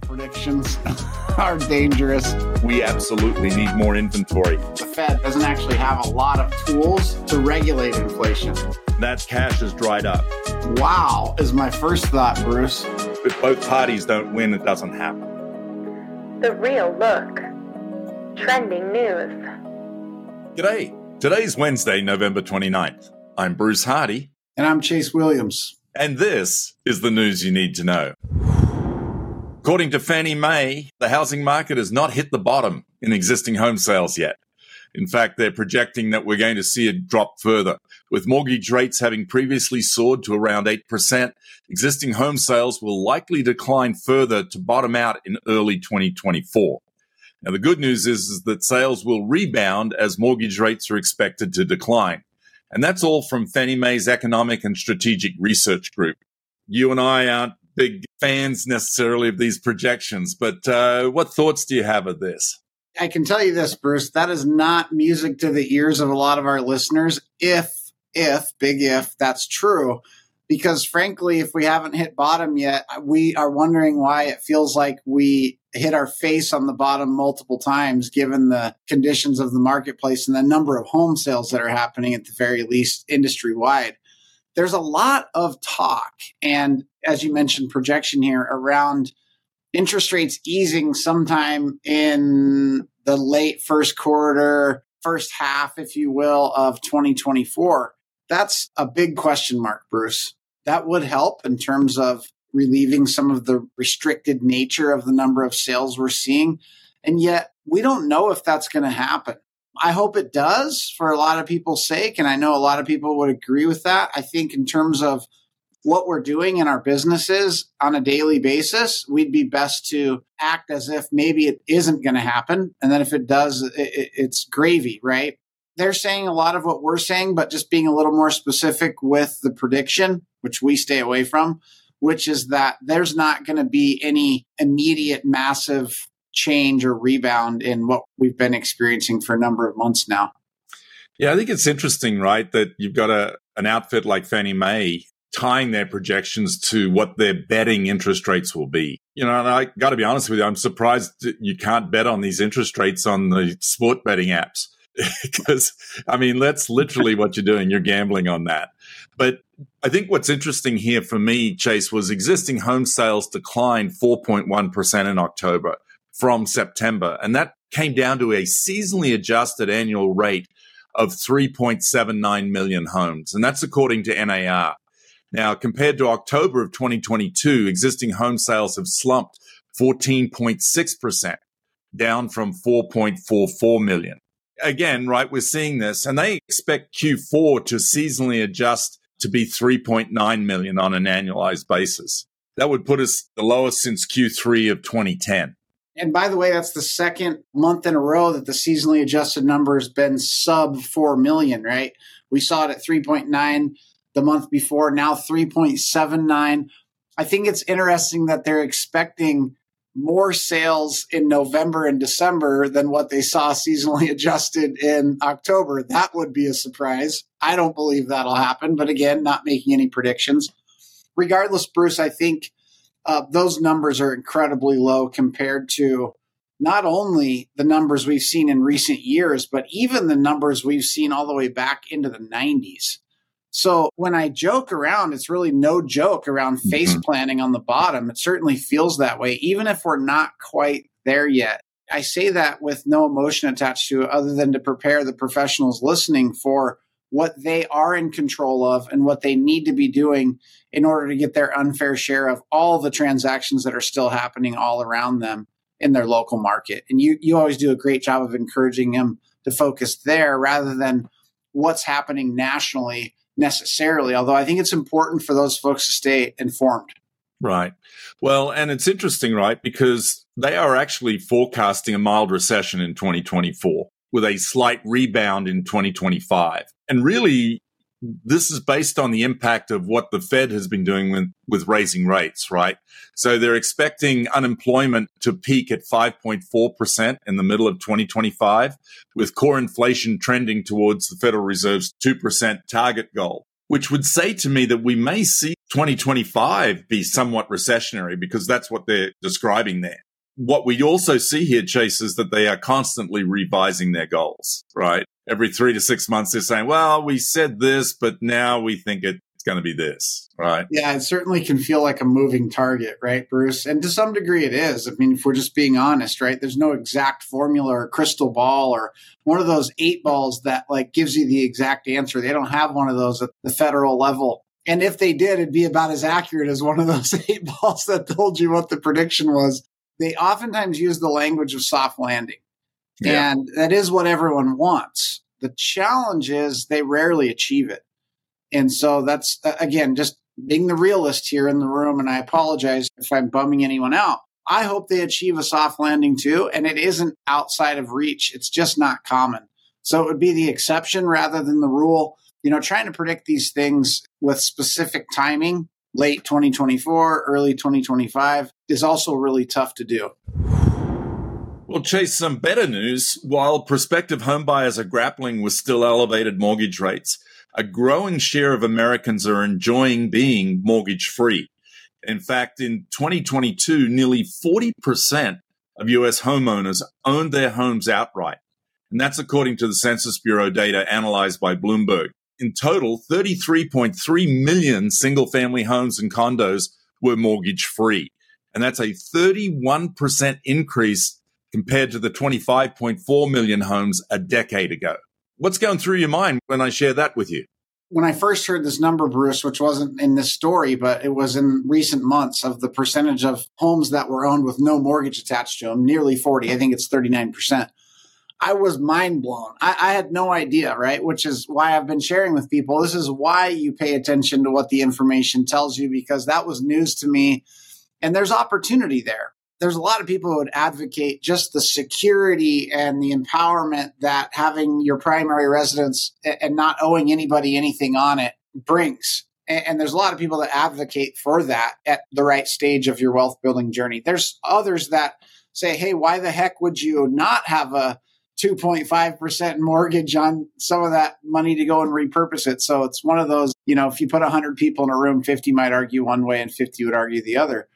predictions are dangerous. We absolutely need more inventory. The Fed doesn't actually have a lot of tools to regulate inflation. That cash has dried up. Wow, is my first thought, Bruce. If both parties don't win, it doesn't happen. The Real Look. Trending news. G'day. Today's Wednesday, November 29th. I'm Bruce Hardy. And I'm Chase Williams. And this is the news you need to know. According to Fannie Mae, the housing market has not hit the bottom in existing home sales yet. In fact, they're projecting that we're going to see it drop further. With mortgage rates having previously soared to around 8%, existing home sales will likely decline further to bottom out in early 2024. Now, the good news is, is that sales will rebound as mortgage rates are expected to decline. And that's all from Fannie Mae's Economic and Strategic Research Group. You and I aren't big fans necessarily of these projections, but uh, what thoughts do you have of this? I can tell you this, Bruce, that is not music to the ears of a lot of our listeners. If, if, big if, that's true. Because frankly, if we haven't hit bottom yet, we are wondering why it feels like we hit our face on the bottom multiple times, given the conditions of the marketplace and the number of home sales that are happening at the very least industry wide. There's a lot of talk. And as you mentioned, projection here around interest rates easing sometime in the late first quarter, first half, if you will, of 2024. That's a big question mark, Bruce. That would help in terms of relieving some of the restricted nature of the number of sales we're seeing. And yet we don't know if that's going to happen. I hope it does for a lot of people's sake. And I know a lot of people would agree with that. I think in terms of what we're doing in our businesses on a daily basis, we'd be best to act as if maybe it isn't going to happen. And then if it does, it, it's gravy, right? They're saying a lot of what we're saying, but just being a little more specific with the prediction, which we stay away from, which is that there's not going to be any immediate massive change or rebound in what we've been experiencing for a number of months now. Yeah, I think it's interesting, right, that you've got a an outfit like Fannie Mae tying their projections to what their betting interest rates will be. You know, and I got to be honest with you, I'm surprised you can't bet on these interest rates on the sport betting apps. because I mean, that's literally what you're doing. You're gambling on that. But I think what's interesting here for me, Chase, was existing home sales declined 4.1% in October from September. And that came down to a seasonally adjusted annual rate of 3.79 million homes. And that's according to NAR. Now, compared to October of 2022, existing home sales have slumped 14.6%, down from 4.44 million. Again, right, we're seeing this, and they expect Q4 to seasonally adjust to be 3.9 million on an annualized basis. That would put us the lowest since Q3 of 2010. And by the way, that's the second month in a row that the seasonally adjusted number has been sub 4 million, right? We saw it at 3.9 the month before, now 3.79. I think it's interesting that they're expecting more sales in November and December than what they saw seasonally adjusted in October. That would be a surprise. I don't believe that'll happen, but again, not making any predictions. Regardless, Bruce, I think uh, those numbers are incredibly low compared to not only the numbers we've seen in recent years, but even the numbers we've seen all the way back into the 90s. So when I joke around, it's really no joke around mm-hmm. face planting on the bottom. It certainly feels that way, even if we're not quite there yet. I say that with no emotion attached to it other than to prepare the professionals listening for what they are in control of and what they need to be doing in order to get their unfair share of all the transactions that are still happening all around them in their local market. And you, you always do a great job of encouraging them to focus there rather than what's happening nationally necessarily, although I think it's important for those folks to stay informed. Right. Well, and it's interesting, right? Because they are actually forecasting a mild recession in 2024 with a slight rebound in 2025. And really, this is based on the impact of what the Fed has been doing with, with raising rates, right? So they're expecting unemployment to peak at 5.4% in the middle of 2025, with core inflation trending towards the Federal Reserve's 2% target goal. which would say to me that we may see 2025 be somewhat recessionary because that's what they're describing there. What we also see here, Chase, is that they are constantly revising their goals, right? Every three to six months, they're saying, well, we said this, but now we think it's going to be this, right? Yeah, it certainly can feel like a moving target, right, Bruce? And to some degree, it is. I mean, if we're just being honest, right? There's no exact formula or crystal ball or one of those eight balls that like gives you the exact answer. They don't have one of those at the federal level. And if they did, it'd be about as accurate as one of those eight balls that told you what the prediction was they oftentimes use the language of soft landing. Yeah. And that is what everyone wants. The challenge is they rarely achieve it. And so that's, again, just being the realist here in the room. And I apologize if I'm bumming anyone out. I hope they achieve a soft landing too. And it isn't outside of reach. It's just not common. So it would be the exception rather than the rule. You know, trying to predict these things with specific timing late 2024, early 2025 is also really tough to do. Well, Chase, some better news. While prospective homebuyers are grappling with still elevated mortgage rates, a growing share of Americans are enjoying being mortgage free. In fact, in 2022, nearly 40% of US homeowners owned their homes outright. And that's according to the Census Bureau data analyzed by Bloomberg. In total, 33.3 million single family homes and condos were mortgage free. And that's a 31% increase compared to the 25.4 million homes a decade ago. What's going through your mind when I share that with you? When I first heard this number, Bruce, which wasn't in this story, but it was in recent months of the percentage of homes that were owned with no mortgage attached to them, nearly 40. I think it's 39%. I was mind blown. I, I, had no idea, right? Which is why I've been sharing with people. This is why you pay attention to what the information tells you, because that was news to me. And there's opportunity there. There's a lot of people who would advocate just the security and the empowerment that having your primary residence and not owing anybody anything on it brings. And there's a lot of people that advocate for that at the right stage of your wealth building journey. There's others that say, hey, why the heck would you not have a 2.5% mortgage on some of that money to go and repurpose it. So it's one of those, you know, if you put 100 people in a room, 50 might argue one way and 50 would argue the other.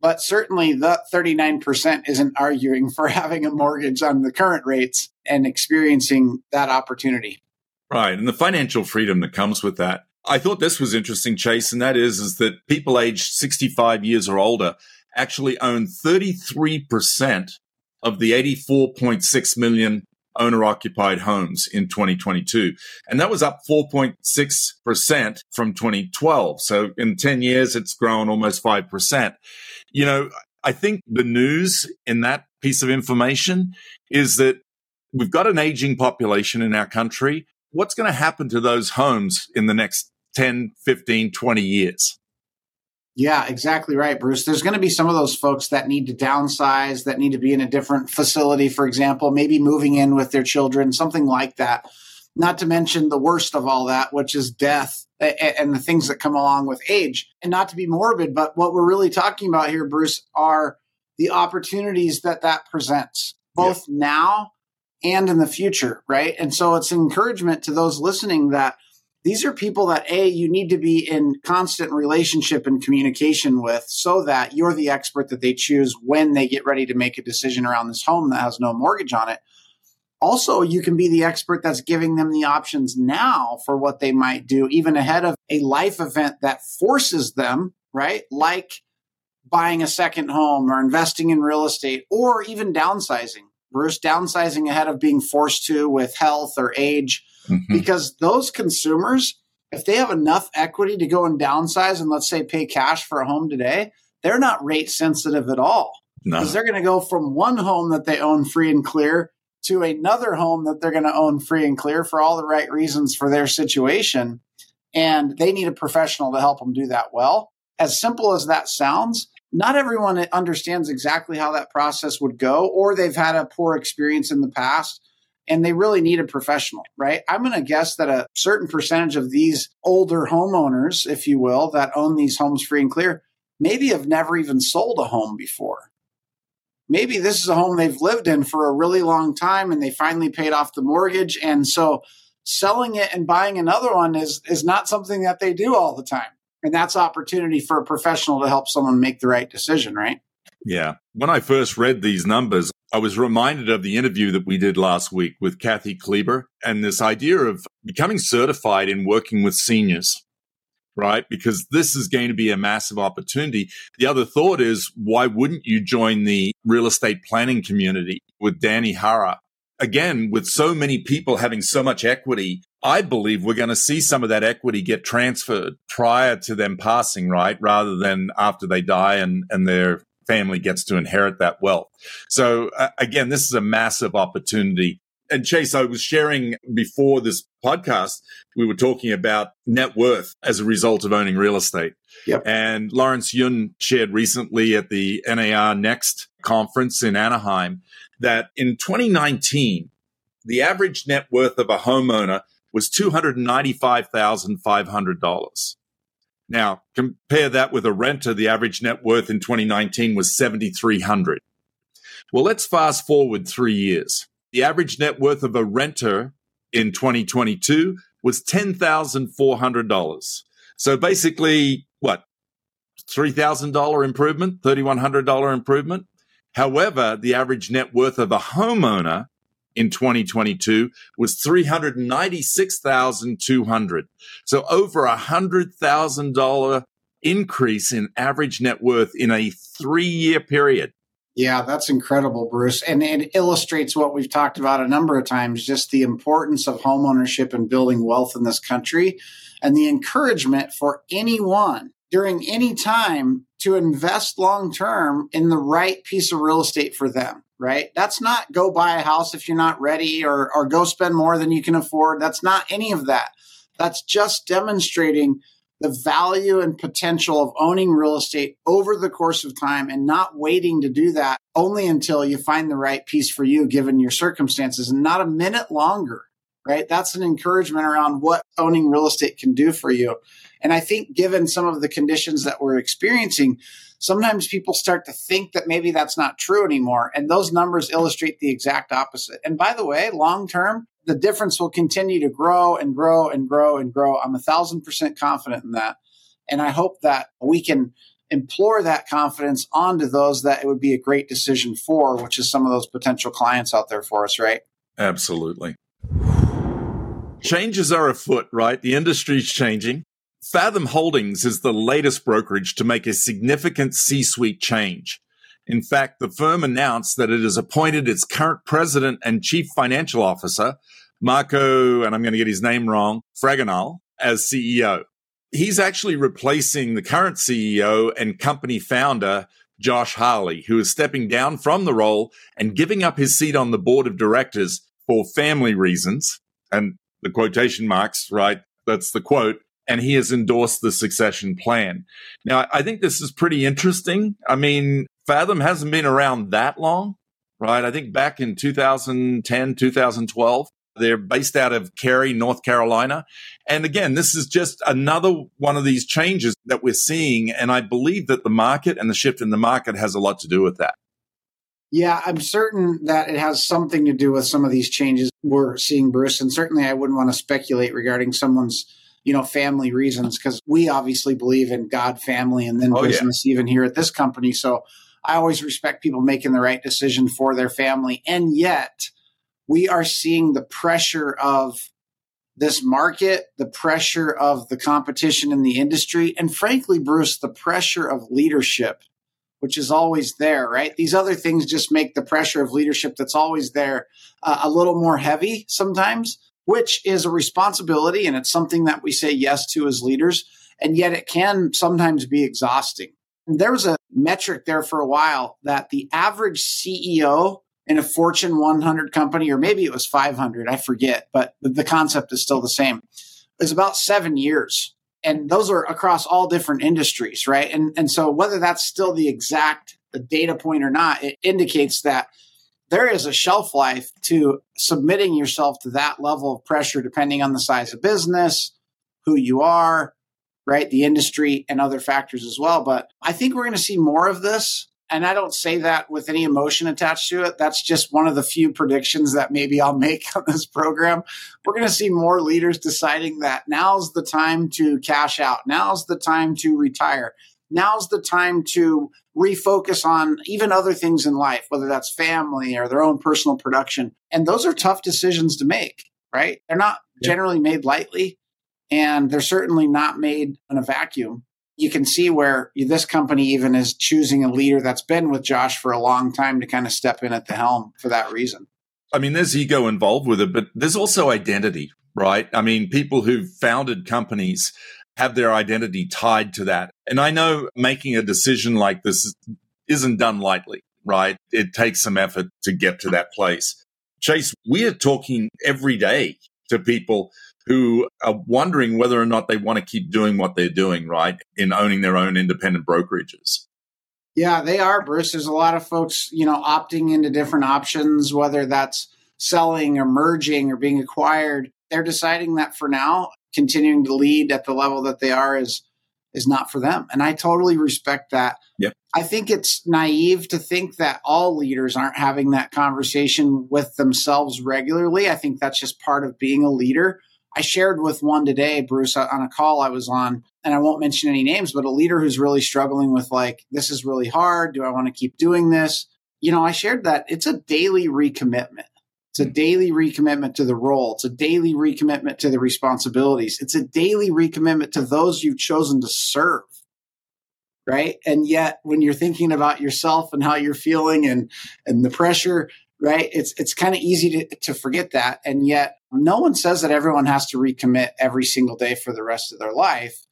But certainly the 39% isn't arguing for having a mortgage on the current rates and experiencing that opportunity. Right. And the financial freedom that comes with that. I thought this was interesting, Chase, and that is, is that people aged 65 years or older actually own 33% of the 84.6 million owner occupied homes in 2022. And that was up 4.6% from 2012. So in 10 years, it's grown almost 5%. You know, I think the news in that piece of information is that we've got an aging population in our country. What's going to happen to those homes in the next 10, 15, 20 years? Yeah, exactly right, Bruce. There's going to be some of those folks that need to downsize, that need to be in a different facility, for example, maybe moving in with their children, something like that. Not to mention the worst of all that, which is death and the things that come along with age. And not to be morbid, but what we're really talking about here, Bruce, are the opportunities that that presents, both yeah. now and in the future, right? And so it's encouragement to those listening that these are people that a you need to be in constant relationship and communication with so that you're the expert that they choose when they get ready to make a decision around this home that has no mortgage on it. Also you can be the expert that's giving them the options now for what they might do even ahead of a life event that forces them right? Like buying a second home or investing in real estate or even downsizing. Bruce downsizing ahead of being forced to with health or age mm-hmm. because those consumers, if they have enough equity to go and downsize and let's say pay cash for a home today, they're not rate sensitive at all. Because no. they're going to go from one home that they own free and clear to another home that they're going to own free and clear for all the right reasons for their situation. And they need a professional to help them do that well. As simple as that sounds, not everyone understands exactly how that process would go, or they've had a poor experience in the past and they really need a professional, right? I'm going to guess that a certain percentage of these older homeowners, if you will, that own these homes free and clear, maybe have never even sold a home before. Maybe this is a home they've lived in for a really long time and they finally paid off the mortgage. And so selling it and buying another one is is not something that they do all the time. And that's opportunity for a professional to help someone make the right decision, right? Yeah. When I first read these numbers, I was reminded of the interview that we did last week with Kathy Kleber and this idea of becoming certified in working with seniors, right? Because this is going to be a massive opportunity. The other thought is, why wouldn't you join the real estate planning community with Danny Hara? Again, with so many people having so much equity, I believe we're going to see some of that equity get transferred prior to them passing, right? Rather than after they die and, and their family gets to inherit that wealth. So uh, again, this is a massive opportunity. And Chase, I was sharing before this podcast, we were talking about net worth as a result of owning real estate. Yep. And Lawrence Yun shared recently at the NAR Next conference in Anaheim that in 2019, the average net worth of a homeowner was $295,500. Now, compare that with a renter. The average net worth in 2019 was 7,300. Well, let's fast forward three years. The average net worth of a renter in 2022 was $10,400. So basically, what? $3,000 improvement, $3,100 improvement. However, the average net worth of a homeowner in 2022 was 396,200. So over a $100,000 increase in average net worth in a 3-year period. Yeah, that's incredible, Bruce. And it illustrates what we've talked about a number of times just the importance of homeownership and building wealth in this country and the encouragement for anyone during any time to invest long term in the right piece of real estate for them right? That's not go buy a house if you're not ready or, or go spend more than you can afford. That's not any of that. That's just demonstrating the value and potential of owning real estate over the course of time and not waiting to do that only until you find the right piece for you given your circumstances and not a minute longer, right? That's an encouragement around what owning real estate can do for you. And I think given some of the conditions that we're experiencing, sometimes people start to think that maybe that's not true anymore. And those numbers illustrate the exact opposite. And by the way, long term, the difference will continue to grow and grow and grow and grow. I'm a thousand percent confident in that. And I hope that we can implore that confidence onto those that it would be a great decision for, which is some of those potential clients out there for us, right? Absolutely. Changes are afoot, right? The industry's changing. Fathom Holdings is the latest brokerage to make a significant C suite change. In fact, the firm announced that it has appointed its current president and chief financial officer, Marco, and I'm going to get his name wrong, Fragonal, as CEO. He's actually replacing the current CEO and company founder, Josh Harley, who is stepping down from the role and giving up his seat on the board of directors for family reasons. And the quotation marks, right? That's the quote and he has endorsed the succession plan. Now, I think this is pretty interesting. I mean, Fathom hasn't been around that long, right? I think back in 2010, 2012, they're based out of Cary, North Carolina. And again, this is just another one of these changes that we're seeing. And I believe that the market and the shift in the market has a lot to do with that. Yeah, I'm certain that it has something to do with some of these changes we're seeing, Bruce. And certainly I wouldn't want to speculate regarding someone's you know, family reasons because we obviously believe in God, family, and then oh, business yeah. even here at this company. So I always respect people making the right decision for their family. And yet we are seeing the pressure of this market, the pressure of the competition in the industry, and frankly, Bruce, the pressure of leadership, which is always there, right? These other things just make the pressure of leadership that's always there uh, a little more heavy sometimes which is a responsibility and it's something that we say yes to as leaders. And yet it can sometimes be exhausting. And there was a metric there for a while that the average CEO in a Fortune 100 company, or maybe it was 500, I forget, but the concept is still the same, is about seven years. And those are across all different industries, right? And, and so whether that's still the exact data point or not, it indicates that there is a shelf life to submitting yourself to that level of pressure, depending on the size of business, who you are, right? The industry and other factors as well. But I think we're going to see more of this and I don't say that with any emotion attached to it. That's just one of the few predictions that maybe I'll make on this program. We're going to see more leaders deciding that now's the time to cash out. Now's the time to retire. Now's the time to refocus on even other things in life, whether that's family or their own personal production. And those are tough decisions to make, right? They're not generally made lightly and they're certainly not made in a vacuum you can see where this company even is choosing a leader that's been with Josh for a long time to kind of step in at the helm for that reason. I mean, there's ego involved with it, but there's also identity, right? I mean, people who've founded companies have their identity tied to that. And I know making a decision like this isn't done lightly, right? It takes some effort to get to that place. Chase, we are talking every day to people who are wondering whether or not they want to keep doing what they're doing, right? In owning their own independent brokerages. Yeah, they are, Bruce. There's a lot of folks, you know, opting into different options, whether that's selling or merging or being acquired. They're deciding that for now, continuing to lead at the level that they are is is not for them. And I totally respect that. Yep. I think it's naive to think that all leaders aren't having that conversation with themselves regularly. I think that's just part of being a leader. I shared with one today, Bruce, uh, on a call I was on, and I won't mention any names, but a leader who's really struggling with like, this is really hard. Do I want to keep doing this? You know, I shared that it's a daily recommitment. It's a daily recommitment to the role. It's a daily recommitment to the responsibilities. It's a daily recommitment to those you've chosen to serve. Right. And yet when you're thinking about yourself and how you're feeling and, and the pressure, right? It's, it's kind of easy to, to forget that. And yet no one says that everyone has to recommit every single day for the rest of their life.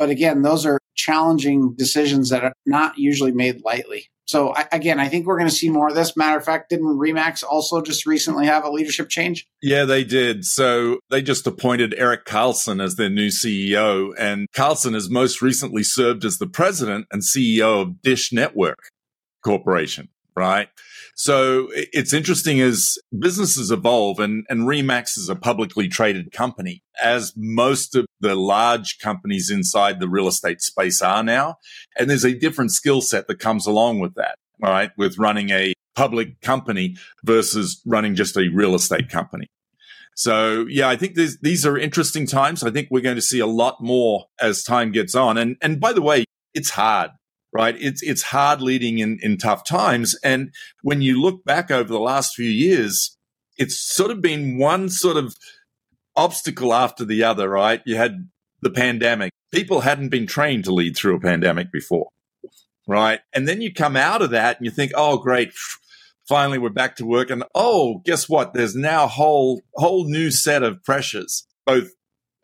But again, those are challenging decisions that are not usually made lightly. So I, again, I think we're going to see more of this. Matter of fact, didn't RE/MAX also just recently have a leadership change? Yeah, they did. So they just appointed Erik Carlson as their new CEO, and Carlson has most recently served as the president and CEO of Dish Network Corporation. Right. So it's interesting as businesses evolve and, and RE/MAX is a publicly traded company as most of the large companies inside the real estate space are now. And there's a different skill set that comes along with that, right? With running a public company versus running just a real estate company. So yeah, I think these, these are interesting times. I think we're going to see a lot more as time gets on. And, and by the way, it's hard right? It's it's hard leading in, in tough times. And when you look back over the last few years, it's sort of been one sort of obstacle after the other, right? You had the pandemic. People hadn't been trained to lead through a pandemic before, right? And then you come out of that and you think, oh, great. Finally, we're back to work. And oh, guess what? There's now a whole, whole new set of pressures, both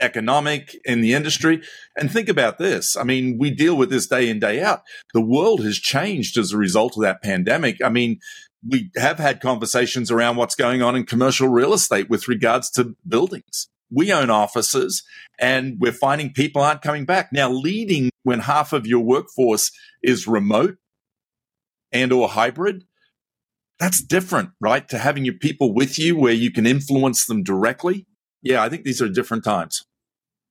economic in the industry. And think about this. I mean, we deal with this day in, day out. The world has changed as a result of that pandemic. I mean, we have had conversations around what's going on in commercial real estate with regards to buildings. We own offices and we're finding people aren't coming back. Now, leading when half of your workforce is remote and or hybrid, that's different, right? To having your people with you where you can influence them directly. Yeah, I think these are different times.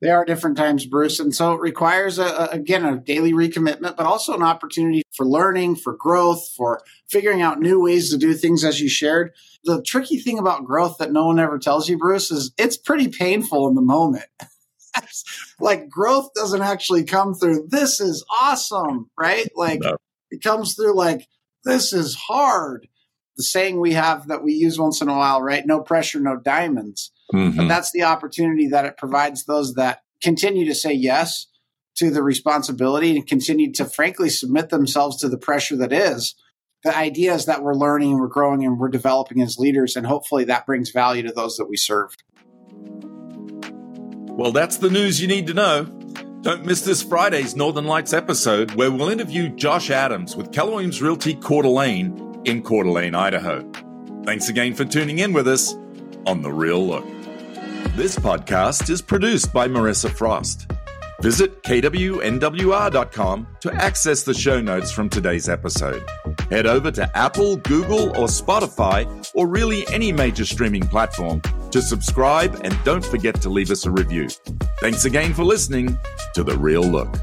They are different times, Bruce. And so it requires, a, a, again, a daily recommitment, but also an opportunity for learning, for growth, for figuring out new ways to do things as you shared. The tricky thing about growth that no one ever tells you, Bruce, is it's pretty painful in the moment. like growth doesn't actually come through, this is awesome, right? Like no. it comes through like, this is hard. The saying we have that we use once in a while, right? No pressure, no diamonds Mm-hmm. But that's the opportunity that it provides those that continue to say yes to the responsibility and continue to frankly submit themselves to the pressure that is. The ideas that we're learning, we're growing, and we're developing as leaders, and hopefully that brings value to those that we serve. Well, that's the news you need to know. Don't miss this Friday's Northern Lights episode where we'll interview Josh Adams with Keller Williams Realty Coeur d'Alene in Coeur d'Alene, Idaho. Thanks again for tuning in with us on The Real Look. This podcast is produced by Marissa Frost. Visit KWNWR.com to access the show notes from today's episode. Head over to Apple, Google, or Spotify, or really any major streaming platform to subscribe and don't forget to leave us a review. Thanks again for listening to The Real Look.